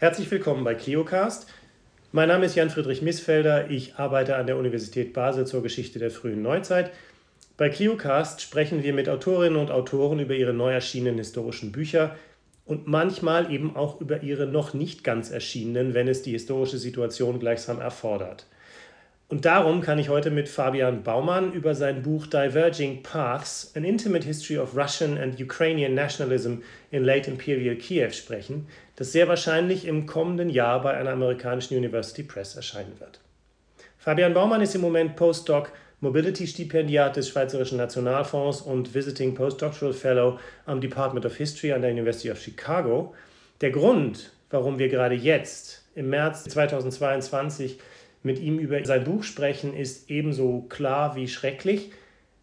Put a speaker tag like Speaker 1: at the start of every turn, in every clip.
Speaker 1: Herzlich willkommen bei ClioCast. Mein Name ist Jan-Friedrich Missfelder. Ich arbeite an der Universität Basel zur Geschichte der frühen Neuzeit. Bei ClioCast sprechen wir mit Autorinnen und Autoren über ihre neu erschienenen historischen Bücher und manchmal eben auch über ihre noch nicht ganz erschienenen, wenn es die historische Situation gleichsam erfordert. Und darum kann ich heute mit Fabian Baumann über sein Buch Diverging Paths, An Intimate History of Russian and Ukrainian Nationalism in Late Imperial Kiev sprechen, das sehr wahrscheinlich im kommenden Jahr bei einer amerikanischen University Press erscheinen wird. Fabian Baumann ist im Moment Postdoc Mobility-Stipendiat des Schweizerischen Nationalfonds und Visiting Postdoctoral Fellow am Department of History an der University of Chicago. Der Grund, warum wir gerade jetzt im März 2022 mit ihm über sein Buch sprechen, ist ebenso klar wie schrecklich.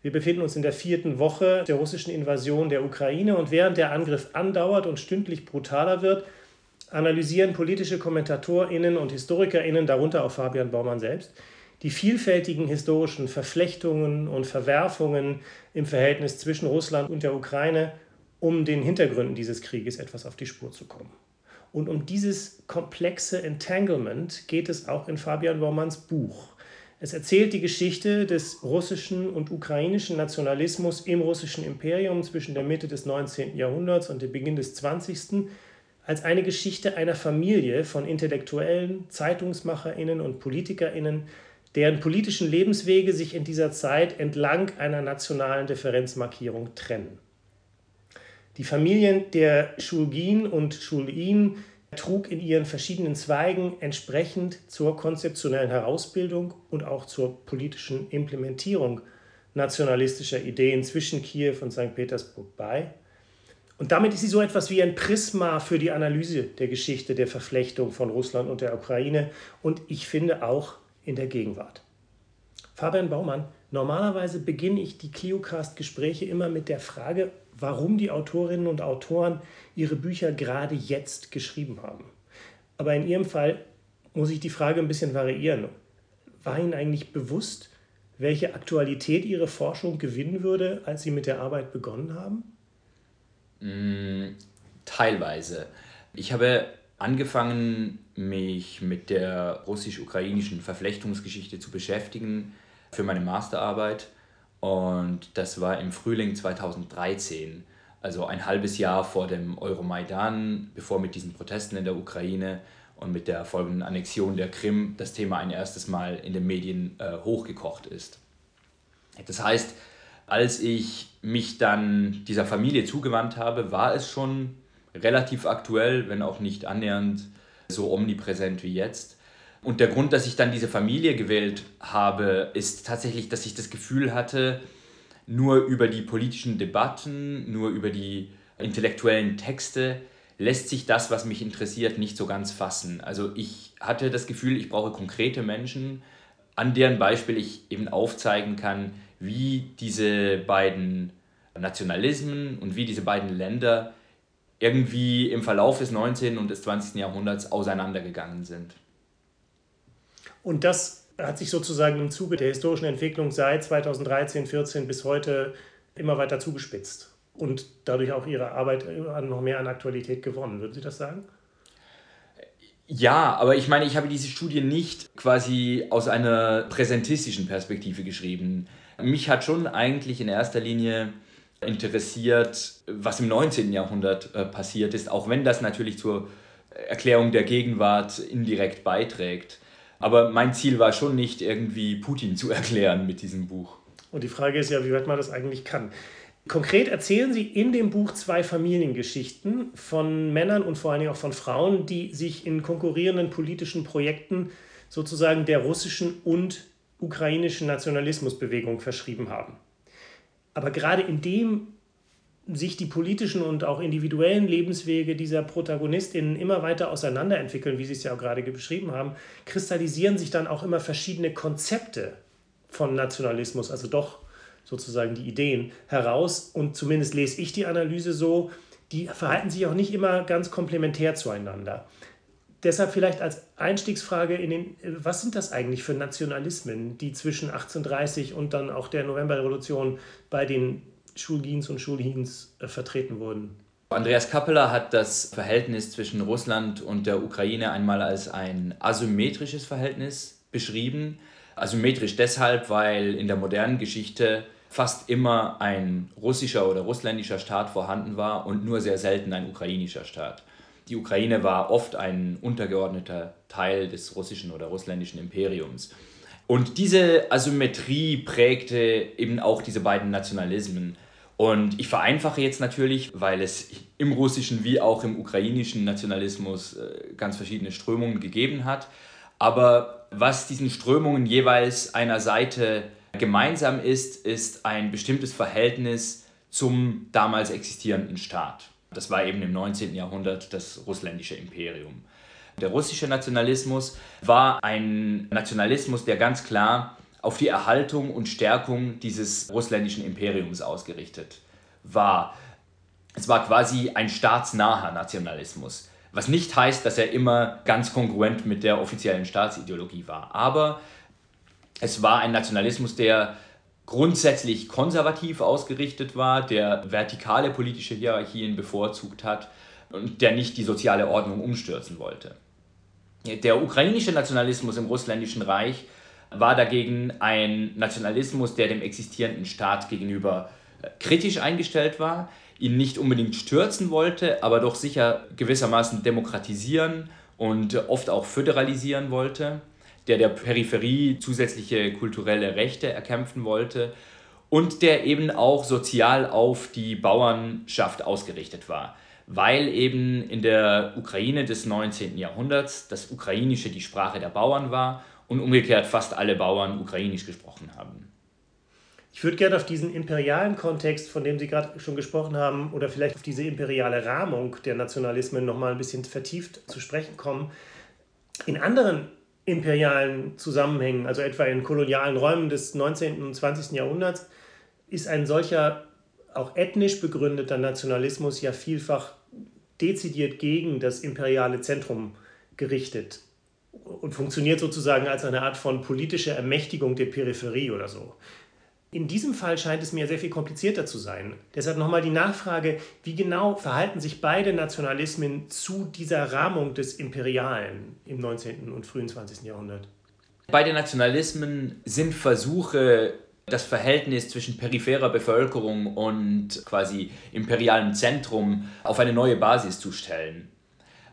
Speaker 1: Wir befinden uns in der vierten Woche der russischen Invasion der Ukraine und während der Angriff andauert und stündlich brutaler wird, analysieren politische Kommentatorinnen und Historikerinnen, darunter auch Fabian Baumann selbst, die vielfältigen historischen Verflechtungen und Verwerfungen im Verhältnis zwischen Russland und der Ukraine, um den Hintergründen dieses Krieges etwas auf die Spur zu kommen. Und um dieses komplexe Entanglement geht es auch in Fabian Baumanns Buch. Es erzählt die Geschichte des russischen und ukrainischen Nationalismus im russischen Imperium zwischen der Mitte des 19. Jahrhunderts und dem Beginn des 20. als eine Geschichte einer Familie von Intellektuellen, Zeitungsmacherinnen und Politikerinnen, deren politischen Lebenswege sich in dieser Zeit entlang einer nationalen Differenzmarkierung trennen. Die Familien der Schulgin und Schulin trug in ihren verschiedenen Zweigen entsprechend zur konzeptionellen Herausbildung und auch zur politischen Implementierung nationalistischer Ideen zwischen Kiew und St. Petersburg bei. Und damit ist sie so etwas wie ein Prisma für die Analyse der Geschichte der Verflechtung von Russland und der Ukraine und ich finde auch in der Gegenwart. Fabian Baumann, normalerweise beginne ich die ClioCast-Gespräche immer mit der Frage, warum die Autorinnen und Autoren ihre Bücher gerade jetzt geschrieben haben. Aber in Ihrem Fall muss ich die Frage ein bisschen variieren. War Ihnen eigentlich bewusst, welche Aktualität Ihre Forschung gewinnen würde, als Sie mit der Arbeit begonnen haben?
Speaker 2: Mm, teilweise. Ich habe angefangen, mich mit der russisch-ukrainischen Verflechtungsgeschichte zu beschäftigen für meine Masterarbeit. Und das war im Frühling 2013, also ein halbes Jahr vor dem Euromaidan, bevor mit diesen Protesten in der Ukraine und mit der folgenden Annexion der Krim das Thema ein erstes Mal in den Medien äh, hochgekocht ist. Das heißt, als ich mich dann dieser Familie zugewandt habe, war es schon relativ aktuell, wenn auch nicht annähernd so omnipräsent wie jetzt. Und der Grund, dass ich dann diese Familie gewählt habe, ist tatsächlich, dass ich das Gefühl hatte, nur über die politischen Debatten, nur über die intellektuellen Texte lässt sich das, was mich interessiert, nicht so ganz fassen. Also ich hatte das Gefühl, ich brauche konkrete Menschen, an deren Beispiel ich eben aufzeigen kann, wie diese beiden Nationalismen und wie diese beiden Länder irgendwie im Verlauf des 19. und des 20. Jahrhunderts auseinandergegangen sind.
Speaker 1: Und das hat sich sozusagen im Zuge der historischen Entwicklung seit 2013, 14 bis heute immer weiter zugespitzt und dadurch auch Ihre Arbeit noch mehr an Aktualität gewonnen. Würden Sie das sagen?
Speaker 2: Ja, aber ich meine, ich habe diese Studie nicht quasi aus einer präsentistischen Perspektive geschrieben. Mich hat schon eigentlich in erster Linie interessiert, was im 19. Jahrhundert äh, passiert ist, auch wenn das natürlich zur Erklärung der Gegenwart indirekt beiträgt. Aber mein Ziel war schon nicht irgendwie Putin zu erklären mit diesem Buch.
Speaker 1: Und die Frage ist ja, wie weit man das eigentlich kann. Konkret erzählen Sie in dem Buch zwei Familiengeschichten von Männern und vor allen Dingen auch von Frauen, die sich in konkurrierenden politischen Projekten sozusagen der russischen und ukrainischen Nationalismusbewegung verschrieben haben. Aber gerade indem sich die politischen und auch individuellen Lebenswege dieser Protagonistinnen immer weiter auseinanderentwickeln, wie Sie es ja auch gerade beschrieben haben, kristallisieren sich dann auch immer verschiedene Konzepte von Nationalismus, also doch sozusagen die Ideen heraus. Und zumindest lese ich die Analyse so, die verhalten sich auch nicht immer ganz komplementär zueinander. Deshalb vielleicht als Einstiegsfrage in den, was sind das eigentlich für Nationalismen, die zwischen 1830 und dann auch der Novemberrevolution bei den Schulgins und Schulhins äh, vertreten wurden?
Speaker 2: Andreas Kappeler hat das Verhältnis zwischen Russland und der Ukraine einmal als ein asymmetrisches Verhältnis beschrieben. Asymmetrisch deshalb, weil in der modernen Geschichte fast immer ein russischer oder russländischer Staat vorhanden war und nur sehr selten ein ukrainischer Staat. Die Ukraine war oft ein untergeordneter Teil des russischen oder russländischen Imperiums. Und diese Asymmetrie prägte eben auch diese beiden Nationalismen. Und ich vereinfache jetzt natürlich, weil es im russischen wie auch im ukrainischen Nationalismus äh, ganz verschiedene Strömungen gegeben hat. Aber was diesen Strömungen jeweils einer Seite gemeinsam ist, ist ein bestimmtes Verhältnis zum damals existierenden Staat. Das war eben im 19. Jahrhundert das russländische Imperium. Der russische Nationalismus war ein Nationalismus, der ganz klar auf die Erhaltung und Stärkung dieses russländischen Imperiums ausgerichtet war. Es war quasi ein staatsnaher Nationalismus, was nicht heißt, dass er immer ganz kongruent mit der offiziellen Staatsideologie war. Aber es war ein Nationalismus, der grundsätzlich konservativ ausgerichtet war, der vertikale politische Hierarchien bevorzugt hat und der nicht die soziale Ordnung umstürzen wollte. Der ukrainische Nationalismus im russländischen Reich war dagegen ein Nationalismus, der dem existierenden Staat gegenüber äh, kritisch eingestellt war, ihn nicht unbedingt stürzen wollte, aber doch sicher gewissermaßen demokratisieren und oft auch föderalisieren wollte, der der Peripherie zusätzliche kulturelle Rechte erkämpfen wollte und der eben auch sozial auf die Bauernschaft ausgerichtet war, weil eben in der Ukraine des 19. Jahrhunderts das Ukrainische die Sprache der Bauern war und umgekehrt fast alle Bauern ukrainisch gesprochen haben.
Speaker 1: Ich würde gerne auf diesen imperialen Kontext, von dem Sie gerade schon gesprochen haben, oder vielleicht auf diese imperiale Rahmung der Nationalismen noch mal ein bisschen vertieft zu sprechen kommen. In anderen imperialen Zusammenhängen, also etwa in kolonialen Räumen des 19. und 20. Jahrhunderts, ist ein solcher auch ethnisch begründeter Nationalismus ja vielfach dezidiert gegen das imperiale Zentrum gerichtet und funktioniert sozusagen als eine Art von politischer Ermächtigung der Peripherie oder so. In diesem Fall scheint es mir sehr viel komplizierter zu sein. Deshalb nochmal die Nachfrage, wie genau verhalten sich beide Nationalismen zu dieser Rahmung des Imperialen im 19. und frühen 20. Jahrhundert?
Speaker 2: Beide Nationalismen sind Versuche, das Verhältnis zwischen peripherer Bevölkerung und quasi imperialem Zentrum auf eine neue Basis zu stellen.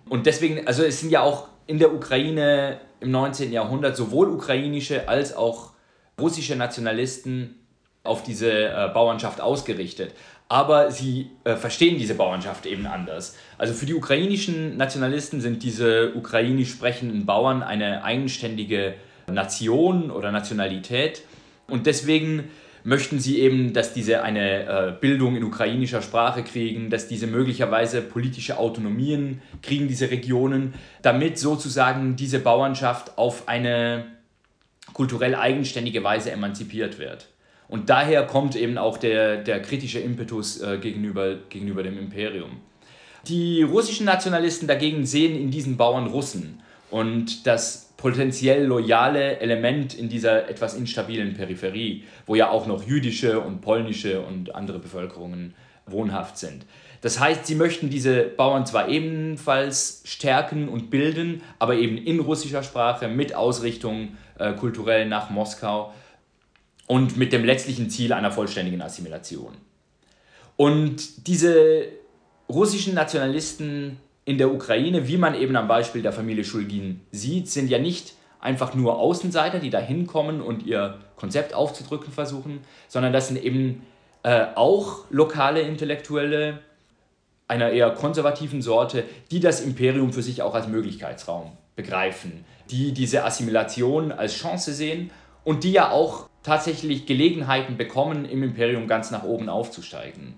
Speaker 2: Und deswegen, also es sind ja auch in der Ukraine im 19. Jahrhundert sowohl ukrainische als auch russische Nationalisten auf diese äh, Bauernschaft ausgerichtet. Aber sie äh, verstehen diese Bauernschaft eben anders. Also für die ukrainischen Nationalisten sind diese ukrainisch sprechenden Bauern eine eigenständige Nation oder Nationalität. Und deswegen möchten sie eben, dass diese eine äh, Bildung in ukrainischer Sprache kriegen, dass diese möglicherweise politische Autonomien kriegen, diese Regionen, damit sozusagen diese Bauernschaft auf eine kulturell eigenständige Weise emanzipiert wird. Und daher kommt eben auch der, der kritische Impetus äh, gegenüber, gegenüber dem Imperium. Die russischen Nationalisten dagegen sehen in diesen Bauern Russen und das potenziell loyale Element in dieser etwas instabilen Peripherie, wo ja auch noch jüdische und polnische und andere Bevölkerungen wohnhaft sind. Das heißt, sie möchten diese Bauern zwar ebenfalls stärken und bilden, aber eben in russischer Sprache mit Ausrichtung äh, kulturell nach Moskau und mit dem letztlichen Ziel einer vollständigen Assimilation. Und diese russischen Nationalisten in der Ukraine, wie man eben am Beispiel der Familie Schulgin sieht, sind ja nicht einfach nur Außenseiter, die da hinkommen und ihr Konzept aufzudrücken versuchen, sondern das sind eben äh, auch lokale Intellektuelle einer eher konservativen Sorte, die das Imperium für sich auch als Möglichkeitsraum begreifen, die diese Assimilation als Chance sehen und die ja auch tatsächlich Gelegenheiten bekommen, im Imperium ganz nach oben aufzusteigen.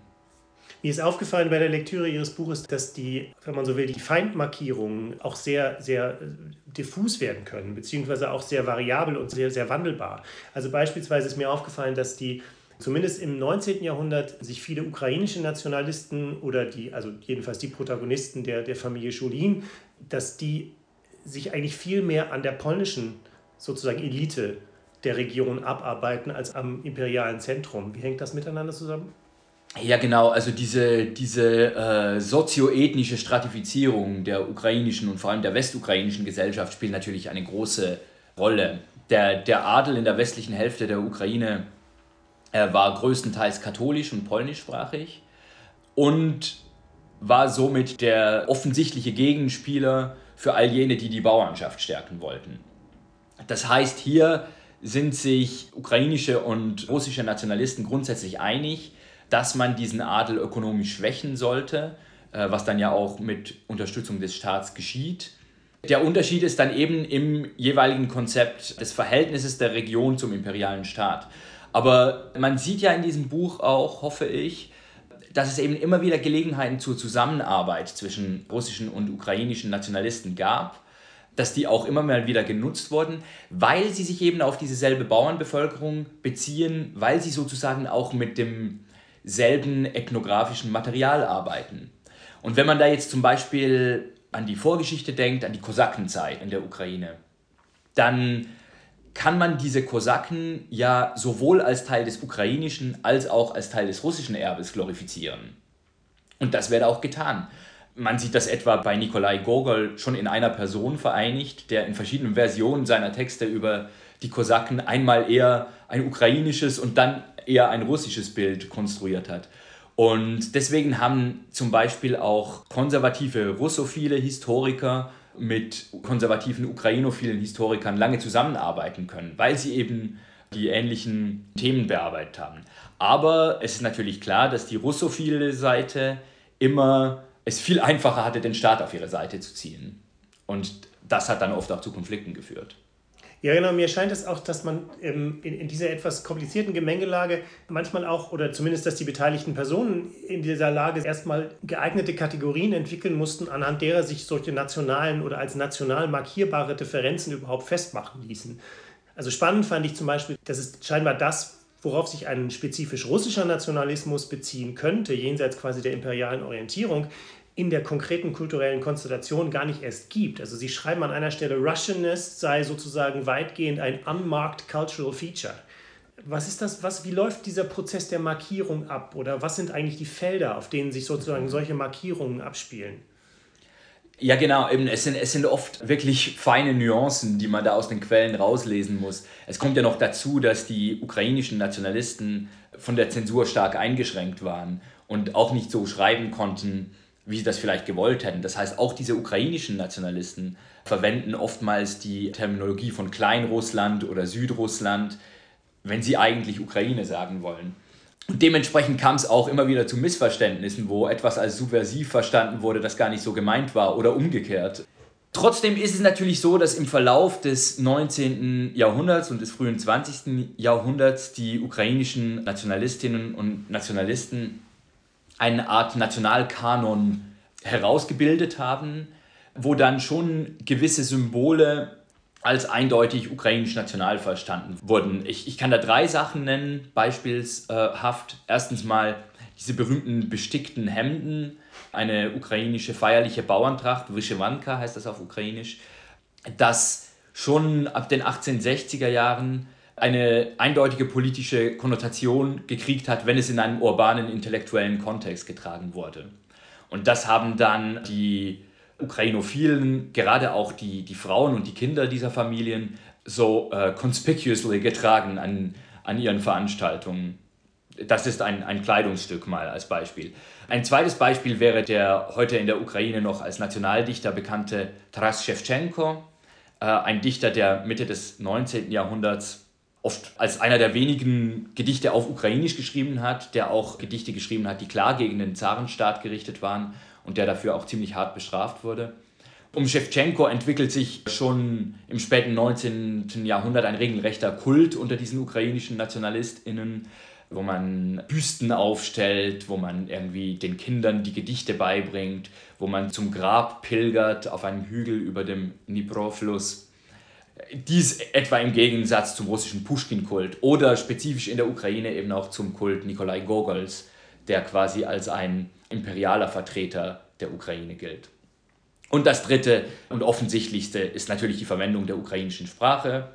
Speaker 1: Mir ist aufgefallen bei der Lektüre Ihres Buches, dass die, wenn man so will, die Feindmarkierungen auch sehr, sehr äh, diffus werden können, beziehungsweise auch sehr variabel und sehr, sehr wandelbar. Also beispielsweise ist mir aufgefallen, dass die zumindest im 19. Jahrhundert sich viele ukrainische Nationalisten oder die, also jedenfalls die Protagonisten der, der Familie Scholin, dass die sich eigentlich viel mehr an der polnischen sozusagen Elite der Region abarbeiten als am imperialen Zentrum. Wie hängt das miteinander zusammen?
Speaker 2: Ja, genau, also diese, diese äh, sozioethnische Stratifizierung der ukrainischen und vor allem der westukrainischen Gesellschaft spielt natürlich eine große Rolle. Der, der Adel in der westlichen Hälfte der Ukraine äh, war größtenteils katholisch und polnischsprachig und war somit der offensichtliche Gegenspieler für all jene, die die Bauernschaft stärken wollten. Das heißt, hier sind sich ukrainische und russische Nationalisten grundsätzlich einig, dass man diesen Adel ökonomisch schwächen sollte, äh, was dann ja auch mit Unterstützung des Staats geschieht. Der Unterschied ist dann eben im jeweiligen Konzept des Verhältnisses der Region zum imperialen Staat. Aber man sieht ja in diesem Buch auch, hoffe ich, dass es eben immer wieder Gelegenheiten zur Zusammenarbeit zwischen russischen und ukrainischen Nationalisten gab, dass die auch immer mal wieder genutzt wurden, weil sie sich eben auf dieselbe Bauernbevölkerung beziehen, weil sie sozusagen auch mit demselben ethnografischen Material arbeiten. Und wenn man da jetzt zum Beispiel an die Vorgeschichte denkt, an die Kosakenzeit in der Ukraine, dann kann man diese Kosaken ja sowohl als Teil des ukrainischen als auch als Teil des russischen Erbes glorifizieren. Und das wird auch getan. Man sieht das etwa bei Nikolai Gogol schon in einer Person vereinigt, der in verschiedenen Versionen seiner Texte über die Kosaken einmal eher ein ukrainisches und dann eher ein russisches Bild konstruiert hat. Und deswegen haben zum Beispiel auch konservative russophile Historiker mit konservativen ukrainophilen Historikern lange zusammenarbeiten können, weil sie eben die ähnlichen Themen bearbeitet haben. Aber es ist natürlich klar, dass die russophile Seite immer es viel einfacher hatte, den Staat auf ihre Seite zu ziehen. Und das hat dann oft auch zu Konflikten geführt.
Speaker 1: Ja, genau. Mir scheint es auch, dass man ähm, in, in dieser etwas komplizierten Gemengelage manchmal auch, oder zumindest, dass die beteiligten Personen in dieser Lage erstmal geeignete Kategorien entwickeln mussten, anhand derer sich solche nationalen oder als national markierbare Differenzen überhaupt festmachen ließen. Also spannend fand ich zum Beispiel, dass es scheinbar das, worauf sich ein spezifisch russischer Nationalismus beziehen könnte, jenseits quasi der imperialen Orientierung, in der konkreten kulturellen Konstellation gar nicht erst gibt. Also sie schreiben an einer Stelle, Russianness sei sozusagen weitgehend ein unmarked cultural feature. Was ist das, was, wie läuft dieser Prozess der Markierung ab? Oder was sind eigentlich die Felder, auf denen sich sozusagen solche Markierungen abspielen?
Speaker 2: Ja, genau. Eben, es, sind, es sind oft wirklich feine Nuancen, die man da aus den Quellen rauslesen muss. Es kommt ja noch dazu, dass die ukrainischen Nationalisten von der Zensur stark eingeschränkt waren und auch nicht so schreiben konnten, wie sie das vielleicht gewollt hätten. Das heißt, auch diese ukrainischen Nationalisten verwenden oftmals die Terminologie von Kleinrussland oder Südrussland, wenn sie eigentlich Ukraine sagen wollen. Und dementsprechend kam es auch immer wieder zu Missverständnissen, wo etwas als subversiv verstanden wurde, das gar nicht so gemeint war oder umgekehrt. Trotzdem ist es natürlich so, dass im Verlauf des 19. Jahrhunderts und des frühen 20. Jahrhunderts die ukrainischen Nationalistinnen und Nationalisten eine Art Nationalkanon herausgebildet haben, wo dann schon gewisse Symbole als eindeutig ukrainisch national verstanden wurden. Ich, ich kann da drei Sachen nennen, beispielshaft. Erstens mal diese berühmten bestickten Hemden, eine ukrainische feierliche Bauerntracht, Vyshevanka heißt das auf ukrainisch, das schon ab den 1860er Jahren eine eindeutige politische Konnotation gekriegt hat, wenn es in einem urbanen intellektuellen Kontext getragen wurde. Und das haben dann die Ukrainophilen, gerade auch die, die Frauen und die Kinder dieser Familien, so äh, conspicuously getragen an, an ihren Veranstaltungen. Das ist ein, ein Kleidungsstück mal als Beispiel. Ein zweites Beispiel wäre der heute in der Ukraine noch als Nationaldichter bekannte Taras Shevchenko, äh, ein Dichter der Mitte des 19. Jahrhunderts oft als einer der wenigen Gedichte auf Ukrainisch geschrieben hat, der auch Gedichte geschrieben hat, die klar gegen den Zarenstaat gerichtet waren und der dafür auch ziemlich hart bestraft wurde. Um Shevchenko entwickelt sich schon im späten 19. Jahrhundert ein regelrechter Kult unter diesen ukrainischen NationalistInnen, wo man Büsten aufstellt, wo man irgendwie den Kindern die Gedichte beibringt, wo man zum Grab pilgert auf einem Hügel über dem Dnipro-Fluss dies etwa im Gegensatz zum russischen Pushkin-Kult oder spezifisch in der Ukraine eben auch zum Kult Nikolai Gogols, der quasi als ein imperialer Vertreter der Ukraine gilt. Und das dritte und offensichtlichste ist natürlich die Verwendung der ukrainischen Sprache.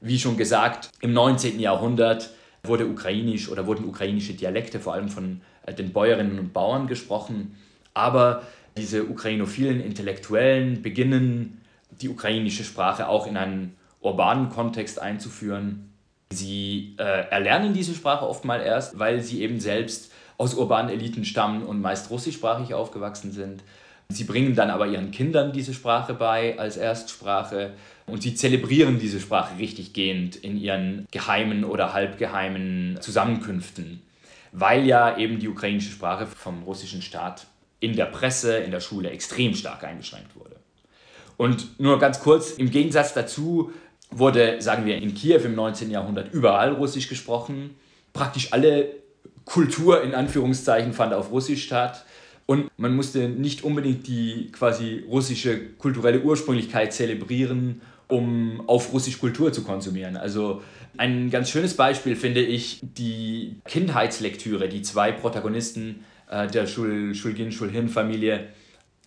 Speaker 2: Wie schon gesagt, im 19. Jahrhundert wurde ukrainisch oder wurden ukrainische Dialekte vor allem von äh, den Bäuerinnen und Bauern gesprochen. Aber diese ukrainophilen Intellektuellen beginnen die ukrainische Sprache auch in einen urbanen Kontext einzuführen. Sie äh, erlernen diese Sprache oft mal erst, weil sie eben selbst aus urbanen Eliten stammen und meist russischsprachig aufgewachsen sind. Sie bringen dann aber ihren Kindern diese Sprache bei als Erstsprache und sie zelebrieren diese Sprache richtig gehend in ihren geheimen oder halbgeheimen Zusammenkünften, weil ja eben die ukrainische Sprache vom russischen Staat in der Presse, in der Schule extrem stark eingeschränkt wurde. Und nur ganz kurz, im Gegensatz dazu wurde, sagen wir, in Kiew im 19. Jahrhundert überall Russisch gesprochen. Praktisch alle Kultur in Anführungszeichen fand auf Russisch statt. Und man musste nicht unbedingt die quasi russische kulturelle Ursprünglichkeit zelebrieren, um auf Russisch Kultur zu konsumieren. Also ein ganz schönes Beispiel finde ich die Kindheitslektüre, die zwei Protagonisten äh, der Schul Schulgin-Schulhin-Familie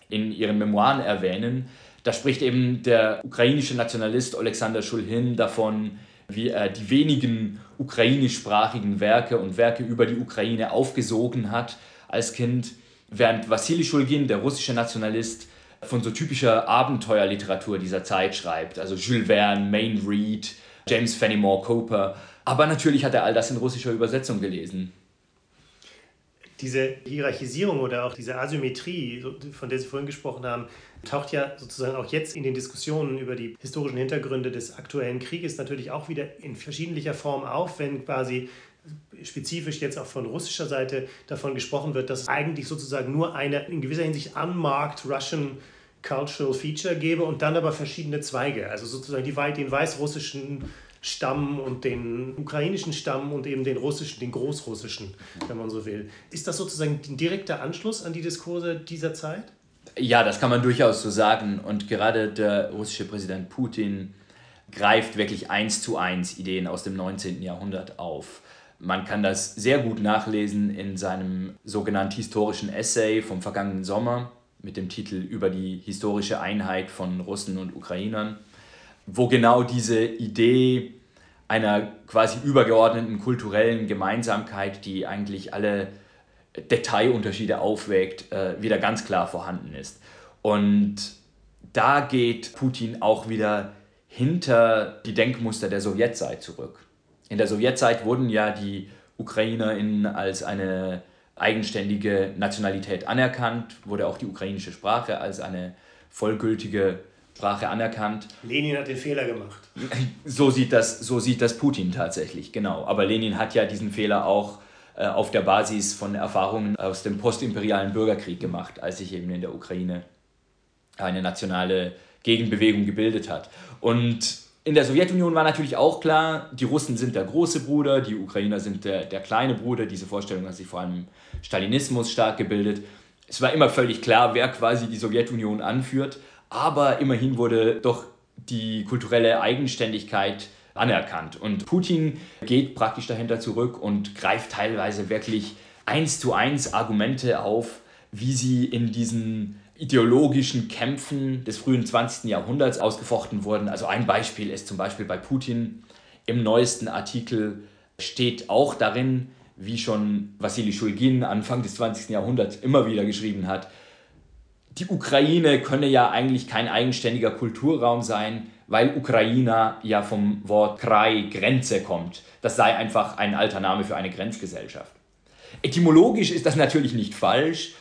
Speaker 2: in ihren Memoiren erwähnen. Da spricht eben der ukrainische Nationalist Alexander Schulhin davon, wie er die wenigen ukrainischsprachigen Werke und Werke über die Ukraine aufgesogen hat als Kind, während Wassili Schulgin, der russische Nationalist, von so typischer Abenteuerliteratur dieser Zeit schreibt, also Jules Verne, Maine Reid, James Fenimore Cooper. Aber natürlich hat er all das in russischer Übersetzung gelesen
Speaker 1: diese Hierarchisierung oder auch diese Asymmetrie, von der Sie vorhin gesprochen haben, taucht ja sozusagen auch jetzt in den Diskussionen über die historischen Hintergründe des aktuellen Krieges natürlich auch wieder in verschiedentlicher Form auf, wenn quasi spezifisch jetzt auch von russischer Seite davon gesprochen wird, dass eigentlich sozusagen nur eine in gewisser Hinsicht unmarked Russian Cultural Feature gäbe und dann aber verschiedene Zweige, also sozusagen die, den weißrussischen Stamm und den ukrainischen Stamm und eben den russischen, den großrussischen, wenn man so will. Ist das sozusagen ein direkter Anschluss an die Diskurse dieser Zeit?
Speaker 2: Ja, das kann man durchaus so sagen. Und gerade der russische Präsident Putin greift wirklich eins zu eins Ideen aus dem 19. Jahrhundert auf. Man kann das sehr gut nachlesen in seinem sogenannten historischen Essay vom vergangenen Sommer mit dem Titel Über die historische Einheit von Russen und Ukrainern wo genau diese Idee einer quasi übergeordneten kulturellen Gemeinsamkeit, die eigentlich alle Detailunterschiede aufwägt, äh, wieder ganz klar vorhanden ist. Und da geht Putin auch wieder hinter die Denkmuster der Sowjetzeit zurück. In der Sowjetzeit wurden ja die UkrainerInnen als eine eigenständige Nationalität anerkannt, wurde auch die ukrainische Sprache als eine vollgültige Sprache anerkannt.
Speaker 1: Lenin hat den Fehler gemacht.
Speaker 2: So sieht das, so sieht das Putin tatsächlich, genau. Aber Lenin hat ja diesen Fehler auch äh, auf der Basis von Erfahrungen aus dem postimperialen Bürgerkrieg gemacht, als sich eben in der Ukraine eine nationale Gegenbewegung gebildet hat. Und in der Sowjetunion war natürlich auch klar, die Russen sind der große Bruder, die Ukrainer sind der, der kleine Bruder. Diese Vorstellung hat sich vor allem im Stalinismus stark gebildet. Es war immer völlig klar, wer quasi die Sowjetunion anführt aber immerhin wurde doch die kulturelle Eigenständigkeit anerkannt. Und Putin geht praktisch dahinter zurück und greift teilweise wirklich eins zu eins Argumente auf, wie sie in diesen ideologischen Kämpfen des frühen 20. Jahrhunderts ausgefochten wurden. Also ein Beispiel ist zum Beispiel bei Putin im neuesten Artikel steht auch darin, wie schon Wassili Schulgin Anfang des 20. Jahrhunderts immer wieder geschrieben hat, die Ukraine könne ja eigentlich kein eigenständiger Kulturraum sein, weil Ukraina ja vom Wort Kraj Grenze kommt. Das sei einfach ein alter Name für eine Grenzgesellschaft. Etymologisch ist das natürlich nicht falsch.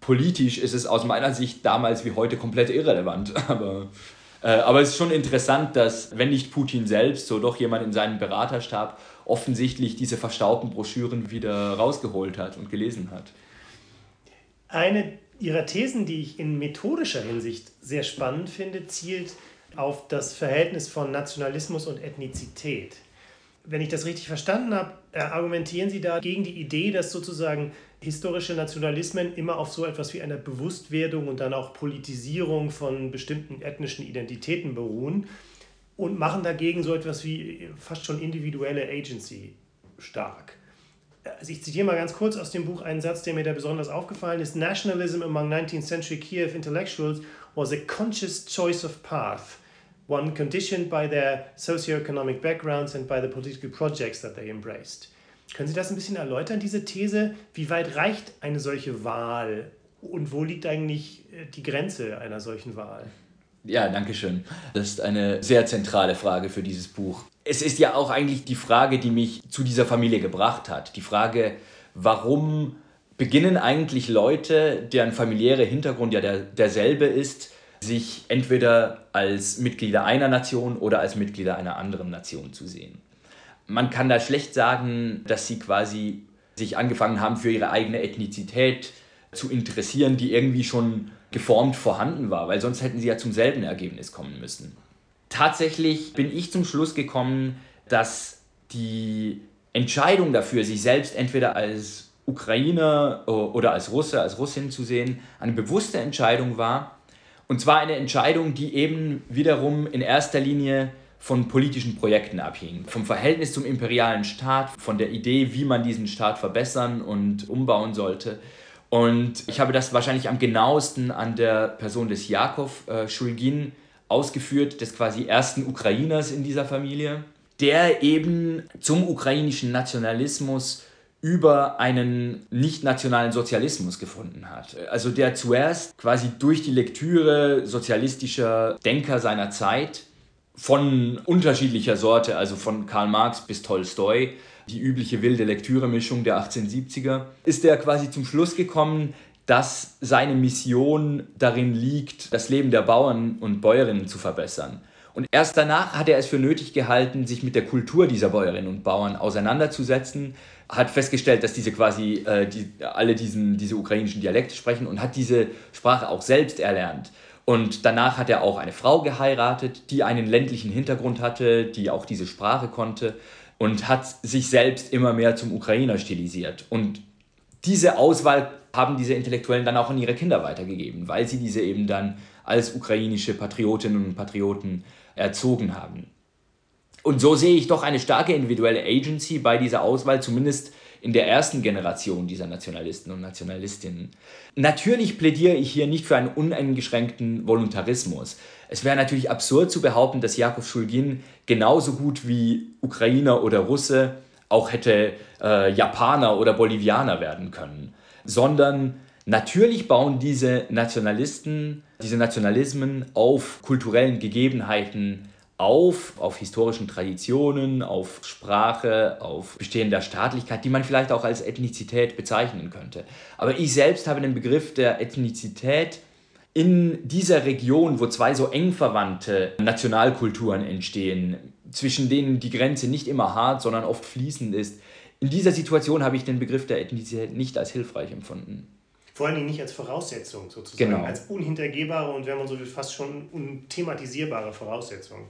Speaker 2: Politisch ist es aus meiner Sicht damals wie heute komplett irrelevant. Aber, äh, aber es ist schon interessant, dass, wenn nicht Putin selbst, so doch jemand in seinem Beraterstab offensichtlich diese verstaubten Broschüren wieder rausgeholt hat und gelesen hat.
Speaker 1: Eine Ihrer Thesen, die ich in methodischer Hinsicht sehr spannend finde, zielt auf das Verhältnis von Nationalismus und Ethnizität. Wenn ich das richtig verstanden habe, äh, argumentieren Sie da gegen die Idee, dass sozusagen historische Nationalismen immer auf so etwas wie einer Bewusstwerdung und dann auch Politisierung von bestimmten ethnischen Identitäten beruhen und machen dagegen so etwas wie fast schon individuelle Agency stark also ich zitiere mal ganz kurz aus dem Buch einen Satz, der mir da besonders aufgefallen ist. Nationalism among 19th century Kiev intellectuals was a conscious choice of path, one conditioned by their socioeconomic backgrounds and by the political projects that they embraced. Können Sie das ein bisschen erläutern, diese These? Wie weit reicht eine solche Wahl und wo liegt eigentlich äh, die Grenze einer solchen Wahl?
Speaker 2: Ja, danke schön. Das ist eine sehr zentrale Frage für dieses Buch. Es ist ja auch eigentlich die Frage, die mich zu dieser Familie gebracht hat. Die Frage, warum beginnen eigentlich Leute, deren familiäre Hintergrund ja der, derselbe ist, sich entweder als Mitglieder einer Nation oder als Mitglieder einer anderen Nation zu sehen. Man kann da schlecht sagen, dass sie quasi sich angefangen haben, für ihre eigene Ethnizität zu interessieren, die irgendwie schon geformt vorhanden war, weil sonst hätten sie ja zum selben Ergebnis kommen müssen. Tatsächlich bin ich zum Schluss gekommen, dass die Entscheidung dafür, sich selbst entweder als Ukrainer oder als Russe, als Russin zu sehen, eine bewusste Entscheidung war. Und zwar eine Entscheidung, die eben wiederum in erster Linie von politischen Projekten abhing. Vom Verhältnis zum imperialen Staat, von der Idee, wie man diesen Staat verbessern und umbauen sollte. Und ich habe das wahrscheinlich am genauesten an der Person des Jakob äh, Schulgin ausgeführt, des quasi ersten Ukrainers in dieser Familie, der eben zum ukrainischen Nationalismus über einen nicht-nationalen Sozialismus gefunden hat. Also der zuerst quasi durch die Lektüre sozialistischer Denker seiner Zeit von unterschiedlicher Sorte, also von Karl Marx bis Tolstoi, die übliche wilde Lektüremischung der 1870er, ist er quasi zum Schluss gekommen, dass seine Mission darin liegt, das Leben der Bauern und Bäuerinnen zu verbessern. Und erst danach hat er es für nötig gehalten, sich mit der Kultur dieser Bäuerinnen und Bauern auseinanderzusetzen, hat festgestellt, dass diese quasi äh, die, alle diesen, diese ukrainischen Dialekte sprechen und hat diese Sprache auch selbst erlernt. Und danach hat er auch eine Frau geheiratet, die einen ländlichen Hintergrund hatte, die auch diese Sprache konnte und hat sich selbst immer mehr zum Ukrainer stilisiert. Und diese Auswahl haben diese Intellektuellen dann auch an ihre Kinder weitergegeben, weil sie diese eben dann als ukrainische Patriotinnen und Patrioten erzogen haben. Und so sehe ich doch eine starke individuelle Agency bei dieser Auswahl, zumindest in der ersten Generation dieser Nationalisten und Nationalistinnen. Natürlich plädiere ich hier nicht für einen uneingeschränkten Voluntarismus. Es wäre natürlich absurd zu behaupten, dass Jakov Schulgin genauso gut wie Ukrainer oder Russe auch hätte äh, Japaner oder Bolivianer werden können, sondern natürlich bauen diese Nationalisten, diese Nationalismen auf kulturellen Gegebenheiten auf, auf historischen Traditionen, auf Sprache, auf bestehender Staatlichkeit, die man vielleicht auch als Ethnizität bezeichnen könnte. Aber ich selbst habe den Begriff der Ethnizität in dieser Region, wo zwei so eng verwandte Nationalkulturen entstehen, zwischen denen die Grenze nicht immer hart, sondern oft fließend ist, in dieser Situation habe ich den Begriff der Ethnizität nicht als hilfreich empfunden.
Speaker 1: Vor allen Dingen nicht als Voraussetzung sozusagen, genau. als unhintergehbare und wenn man so will, fast schon unthematisierbare Voraussetzung.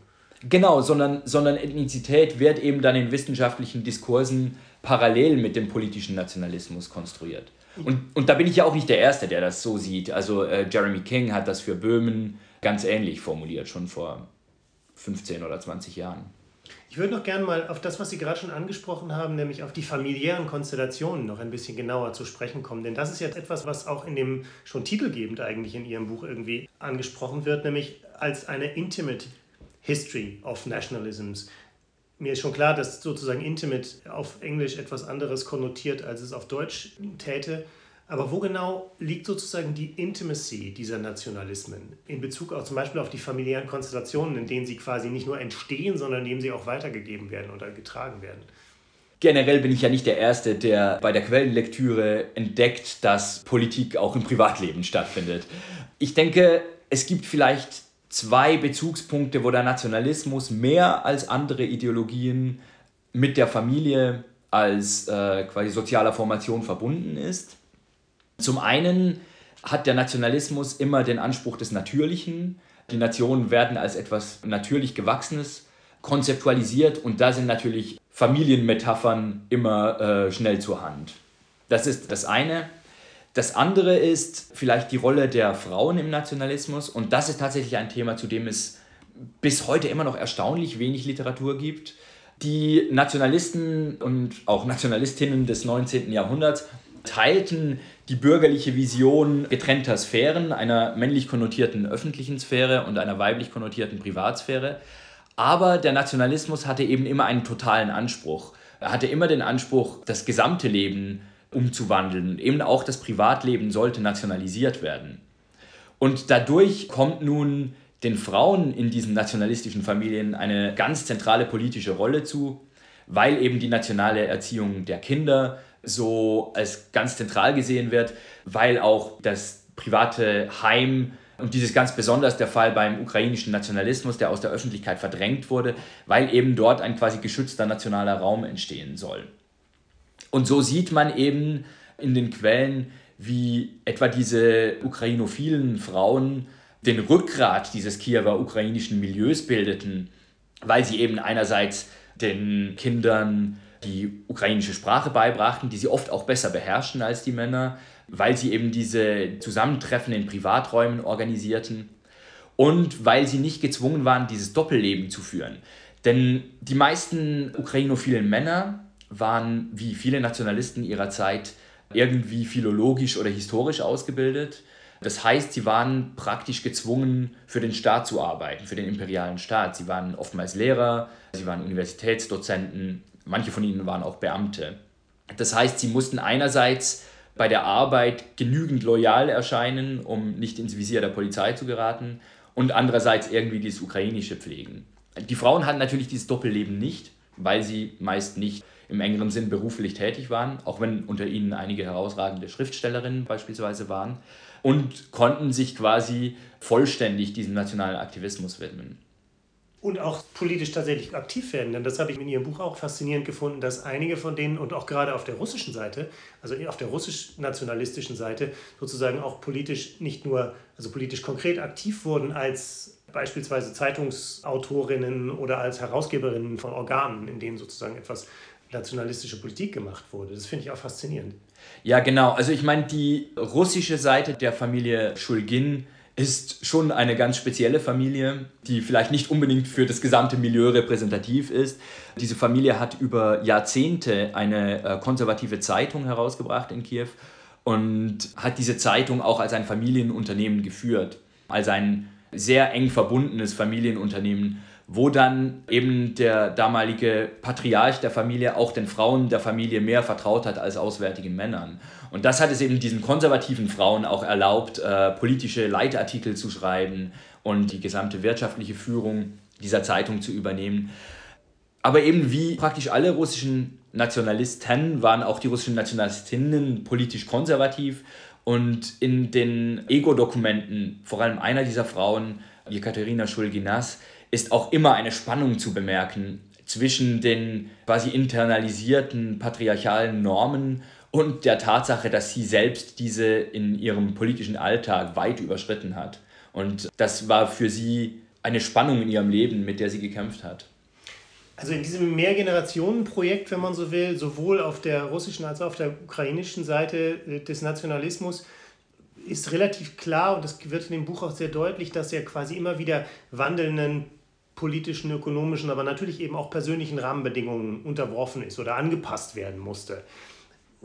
Speaker 2: Genau, sondern, sondern Ethnizität wird eben dann in wissenschaftlichen Diskursen parallel mit dem politischen Nationalismus konstruiert. Und, und da bin ich ja auch nicht der Erste, der das so sieht. Also äh, Jeremy King hat das für Böhmen ganz ähnlich formuliert, schon vor 15 oder 20 Jahren.
Speaker 1: Ich würde noch gerne mal auf das, was Sie gerade schon angesprochen haben, nämlich auf die familiären Konstellationen noch ein bisschen genauer zu sprechen kommen. Denn das ist jetzt etwas, was auch in dem schon titelgebend eigentlich in Ihrem Buch irgendwie angesprochen wird, nämlich als eine intimate History of Nationalisms. Mir ist schon klar, dass sozusagen Intimate auf Englisch etwas anderes konnotiert, als es auf Deutsch täte. Aber wo genau liegt sozusagen die Intimacy dieser Nationalismen in Bezug auch zum Beispiel auf die familiären Konstellationen, in denen sie quasi nicht nur entstehen, sondern in denen sie auch weitergegeben werden oder getragen werden?
Speaker 2: Generell bin ich ja nicht der Erste, der bei der Quellenlektüre entdeckt, dass Politik auch im Privatleben stattfindet. Ich denke, es gibt vielleicht zwei Bezugspunkte, wo der Nationalismus mehr als andere Ideologien mit der Familie als äh, quasi sozialer Formation verbunden ist. Zum einen hat der Nationalismus immer den Anspruch des Natürlichen. Die Nationen werden als etwas natürlich Gewachsenes konzeptualisiert und da sind natürlich Familienmetaphern immer äh, schnell zur Hand. Das ist das eine. Das andere ist vielleicht die Rolle der Frauen im Nationalismus und das ist tatsächlich ein Thema, zu dem es bis heute immer noch erstaunlich wenig Literatur gibt. Die Nationalisten und auch Nationalistinnen des 19. Jahrhunderts teilten die bürgerliche Vision getrennter Sphären, einer männlich konnotierten öffentlichen Sphäre und einer weiblich konnotierten Privatsphäre. Aber der Nationalismus hatte eben immer einen totalen Anspruch. hatte immer den Anspruch, das gesamte Leben umzuwandeln. Eben auch das Privatleben sollte nationalisiert werden. Und dadurch kommt nun den Frauen in diesen nationalistischen Familien eine ganz zentrale politische Rolle zu, weil eben die nationale Erziehung der Kinder so als ganz zentral gesehen wird, weil auch das private Heim und dieses ganz besonders der Fall beim ukrainischen Nationalismus, der aus der Öffentlichkeit verdrängt wurde, weil eben dort ein quasi geschützter nationaler Raum entstehen soll. Und so sieht man eben in den Quellen, wie etwa diese ukrainophilen Frauen den Rückgrat dieses Kiewer ukrainischen Milieus bildeten, weil sie eben einerseits den Kindern die ukrainische Sprache beibrachten, die sie oft auch besser beherrschen als die Männer, weil sie eben diese Zusammentreffen in Privaträumen organisierten und weil sie nicht gezwungen waren, dieses Doppelleben zu führen. Denn die meisten ukrainophilen Männer waren, wie viele Nationalisten ihrer Zeit, irgendwie philologisch oder historisch ausgebildet. Das heißt, sie waren praktisch gezwungen, für den Staat zu arbeiten, für den imperialen Staat. Sie waren oftmals Lehrer, sie waren Universitätsdozenten, manche von ihnen waren auch Beamte. Das heißt, sie mussten einerseits bei der Arbeit genügend loyal erscheinen, um nicht ins Visier der Polizei zu geraten, und andererseits irgendwie dieses Ukrainische pflegen. Die Frauen hatten natürlich dieses Doppelleben nicht, weil sie meist nicht im engeren Sinn beruflich tätig waren, auch wenn unter ihnen einige herausragende Schriftstellerinnen beispielsweise waren, und konnten sich quasi vollständig diesem nationalen Aktivismus widmen
Speaker 1: und auch politisch tatsächlich aktiv werden. Denn das habe ich in Ihrem Buch auch faszinierend gefunden, dass einige von denen und auch gerade auf der russischen Seite, also auf der russisch-nationalistischen Seite, sozusagen auch politisch nicht nur, also politisch konkret aktiv wurden als beispielsweise Zeitungsautorinnen oder als Herausgeberinnen von Organen, in denen sozusagen etwas nationalistische Politik gemacht wurde. Das finde ich auch faszinierend.
Speaker 2: Ja, genau. Also ich meine, die russische Seite der Familie Schulgin ist schon eine ganz spezielle Familie, die vielleicht nicht unbedingt für das gesamte Milieu repräsentativ ist. Diese Familie hat über Jahrzehnte eine äh, konservative Zeitung herausgebracht in Kiew und hat diese Zeitung auch als ein Familienunternehmen geführt, als ein sehr eng verbundenes Familienunternehmen wo dann eben der damalige Patriarch der Familie auch den Frauen der Familie mehr vertraut hat als auswärtigen Männern. Und das hat es eben diesen konservativen Frauen auch erlaubt, äh, politische Leitartikel zu schreiben und die gesamte wirtschaftliche Führung dieser Zeitung zu übernehmen. Aber eben wie praktisch alle russischen Nationalisten waren auch die russischen Nationalistinnen politisch konservativ. Und in den Ego-Dokumenten, vor allem einer dieser Frauen, Jekaterina Schulginas, ist auch immer eine Spannung zu bemerken zwischen den quasi internalisierten patriarchalen Normen und der Tatsache, dass sie selbst diese in ihrem politischen Alltag weit überschritten hat. Und das war für sie eine Spannung in ihrem Leben, mit der sie gekämpft hat.
Speaker 1: Also in diesem Mehrgenerationen-Projekt, wenn man so will, sowohl auf der russischen als auch auf der ukrainischen Seite äh, des Nationalismus, ist relativ klar, und das wird in dem Buch auch sehr deutlich, dass er quasi immer wieder wandelnden politischen, ökonomischen, aber natürlich eben auch persönlichen Rahmenbedingungen unterworfen ist oder angepasst werden musste.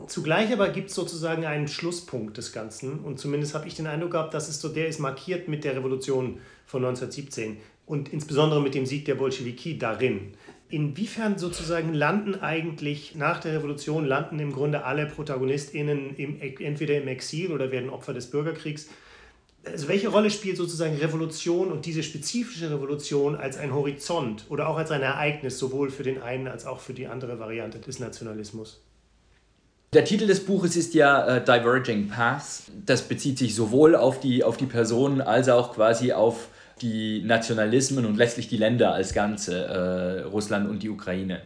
Speaker 1: Zugleich aber gibt es sozusagen einen Schlusspunkt des Ganzen und zumindest habe ich den Eindruck gehabt, dass es so, der ist markiert mit der Revolution von 1917 und insbesondere mit dem Sieg der Bolschewiki darin. Inwiefern sozusagen landen eigentlich nach der Revolution, landen im Grunde alle ProtagonistInnen im, entweder im Exil oder werden Opfer des Bürgerkriegs? Also welche Rolle spielt sozusagen Revolution und diese spezifische Revolution als ein Horizont oder auch als ein Ereignis, sowohl für den einen als auch für die andere Variante des Nationalismus?
Speaker 2: Der Titel des Buches ist ja äh, Diverging Paths. Das bezieht sich sowohl auf die, auf die Personen als auch quasi auf die Nationalismen und letztlich die Länder als Ganze, äh, Russland und die Ukraine.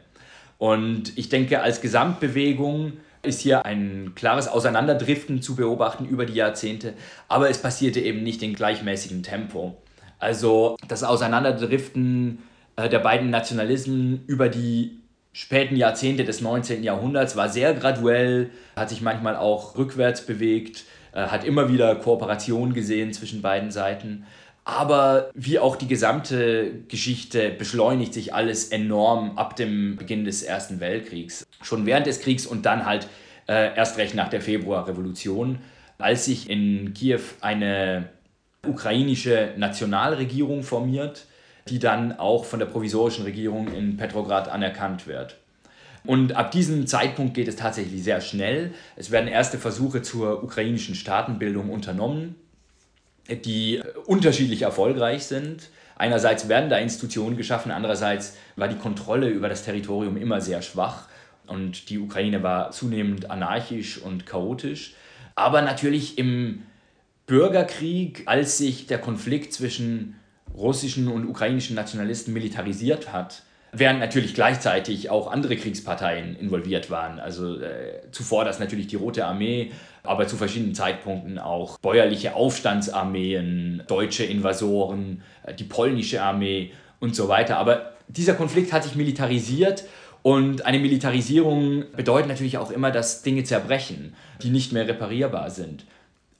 Speaker 2: Und ich denke, als Gesamtbewegung ist hier ein klares Auseinanderdriften zu beobachten über die Jahrzehnte, aber es passierte eben nicht in gleichmäßigem Tempo. Also das Auseinanderdriften äh, der beiden Nationalismen über die späten Jahrzehnte des 19. Jahrhunderts war sehr graduell, hat sich manchmal auch rückwärts bewegt, äh, hat immer wieder Kooperation gesehen zwischen beiden Seiten. Aber wie auch die gesamte Geschichte beschleunigt sich alles enorm ab dem Beginn des Ersten Weltkriegs. Schon während des Kriegs und dann halt äh, erst recht nach der Februarrevolution, als sich in Kiew eine ukrainische Nationalregierung formiert, die dann auch von der provisorischen Regierung in Petrograd anerkannt wird. Und ab diesem Zeitpunkt geht es tatsächlich sehr schnell. Es werden erste Versuche zur ukrainischen Staatenbildung unternommen, die unterschiedlich erfolgreich sind. Einerseits werden da Institutionen geschaffen, andererseits war die Kontrolle über das Territorium immer sehr schwach und die Ukraine war zunehmend anarchisch und chaotisch. Aber natürlich im Bürgerkrieg, als sich der Konflikt zwischen russischen und ukrainischen Nationalisten militarisiert hat, während natürlich gleichzeitig auch andere Kriegsparteien involviert waren. Also äh, zuvor das natürlich die Rote Armee, aber zu verschiedenen Zeitpunkten auch bäuerliche Aufstandsarmeen, deutsche Invasoren, äh, die polnische Armee und so weiter. Aber dieser Konflikt hat sich militarisiert und eine Militarisierung bedeutet natürlich auch immer, dass Dinge zerbrechen, die nicht mehr reparierbar sind.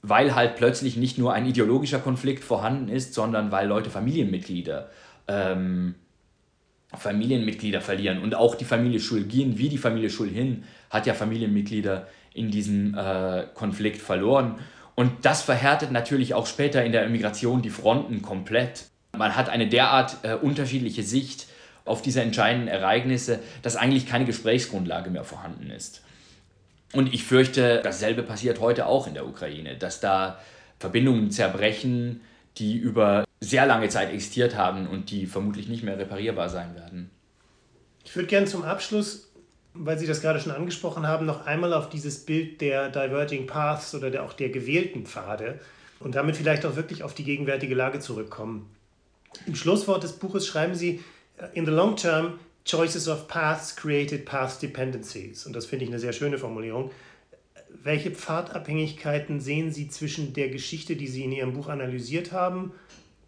Speaker 2: Weil halt plötzlich nicht nur ein ideologischer Konflikt vorhanden ist, sondern weil Leute Familienmitglieder ähm, Familienmitglieder verlieren. Und auch die Familie Schulgin, wie die Familie Schulhin, hat ja Familienmitglieder in diesem äh, Konflikt verloren. Und das verhärtet natürlich auch später in der Immigration die Fronten komplett. Man hat eine derart äh, unterschiedliche Sicht auf diese entscheidenden Ereignisse, dass eigentlich keine Gesprächsgrundlage mehr vorhanden ist. Und ich fürchte, dasselbe passiert heute auch in der Ukraine, dass da Verbindungen zerbrechen, die über sehr lange Zeit existiert haben und die vermutlich nicht mehr reparierbar sein werden.
Speaker 1: Ich würde gerne zum Abschluss, weil Sie das gerade schon angesprochen haben, noch einmal auf dieses Bild der Diverging Paths oder der, auch der gewählten Pfade und damit vielleicht auch wirklich auf die gegenwärtige Lage zurückkommen. Im Schlusswort des Buches schreiben Sie, in the long term, choices of paths created path dependencies. Und das finde ich eine sehr schöne Formulierung. Welche Pfadabhängigkeiten sehen Sie zwischen der Geschichte, die Sie in Ihrem Buch analysiert haben,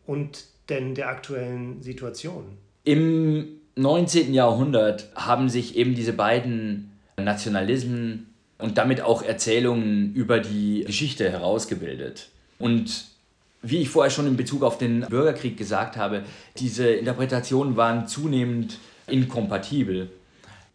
Speaker 1: und denn der aktuellen Situation?
Speaker 2: Im 19. Jahrhundert haben sich eben diese beiden Nationalismen und damit auch Erzählungen über die Geschichte herausgebildet. Und wie ich vorher schon in Bezug auf den Bürgerkrieg gesagt habe, diese Interpretationen waren zunehmend inkompatibel.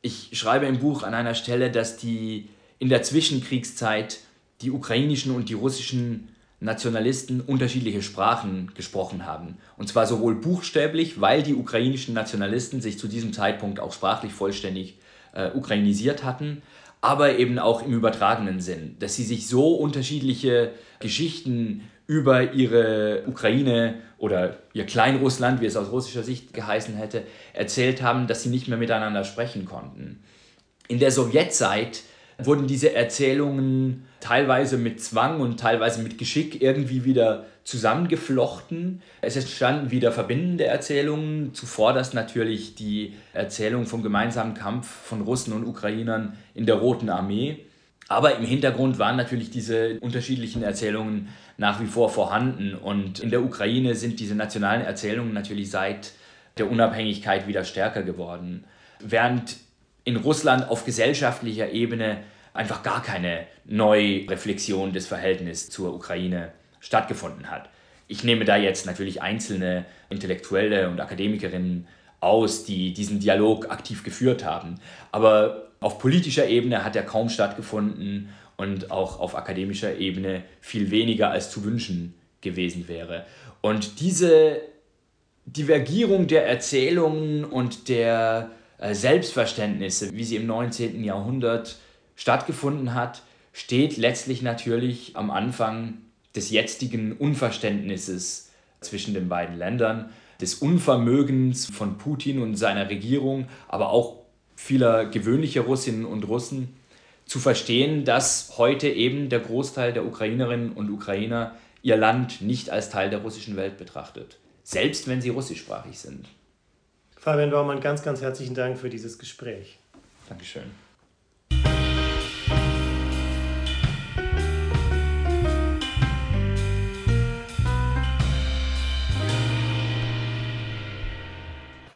Speaker 2: Ich schreibe im Buch an einer Stelle, dass die in der Zwischenkriegszeit die ukrainischen und die russischen Nationalisten unterschiedliche Sprachen gesprochen haben. Und zwar sowohl buchstäblich, weil die ukrainischen Nationalisten sich zu diesem Zeitpunkt auch sprachlich vollständig äh, ukrainisiert hatten, aber eben auch im übertragenen Sinn, dass sie sich so unterschiedliche Geschichten über ihre Ukraine oder ihr Kleinrussland, wie es aus russischer Sicht geheißen hätte, erzählt haben, dass sie nicht mehr miteinander sprechen konnten. In der Sowjetzeit wurden diese Erzählungen teilweise mit Zwang und teilweise mit Geschick irgendwie wieder zusammengeflochten. Es entstanden wieder verbindende Erzählungen, zuvor das natürlich die Erzählung vom gemeinsamen Kampf von Russen und Ukrainern in der Roten Armee. Aber im Hintergrund waren natürlich diese unterschiedlichen Erzählungen nach wie vor vorhanden. Und in der Ukraine sind diese nationalen Erzählungen natürlich seit der Unabhängigkeit wieder stärker geworden. Während in Russland auf gesellschaftlicher Ebene einfach gar keine Neureflexion des Verhältnisses zur Ukraine stattgefunden hat. Ich nehme da jetzt natürlich einzelne Intellektuelle und Akademikerinnen aus, die diesen Dialog aktiv geführt haben. Aber auf politischer Ebene hat er kaum stattgefunden und auch auf akademischer Ebene viel weniger als zu wünschen gewesen wäre. Und diese Divergierung der Erzählungen und der Selbstverständnisse, wie sie im 19. Jahrhundert stattgefunden hat, steht letztlich natürlich am Anfang des jetzigen Unverständnisses zwischen den beiden Ländern, des Unvermögens von Putin und seiner Regierung, aber auch vieler gewöhnlicher Russinnen und Russen, zu verstehen, dass heute eben der Großteil der Ukrainerinnen und Ukrainer ihr Land nicht als Teil der russischen Welt betrachtet, selbst wenn sie russischsprachig sind.
Speaker 1: Fabian Baumann, ganz, ganz herzlichen Dank für dieses Gespräch.
Speaker 2: Dankeschön.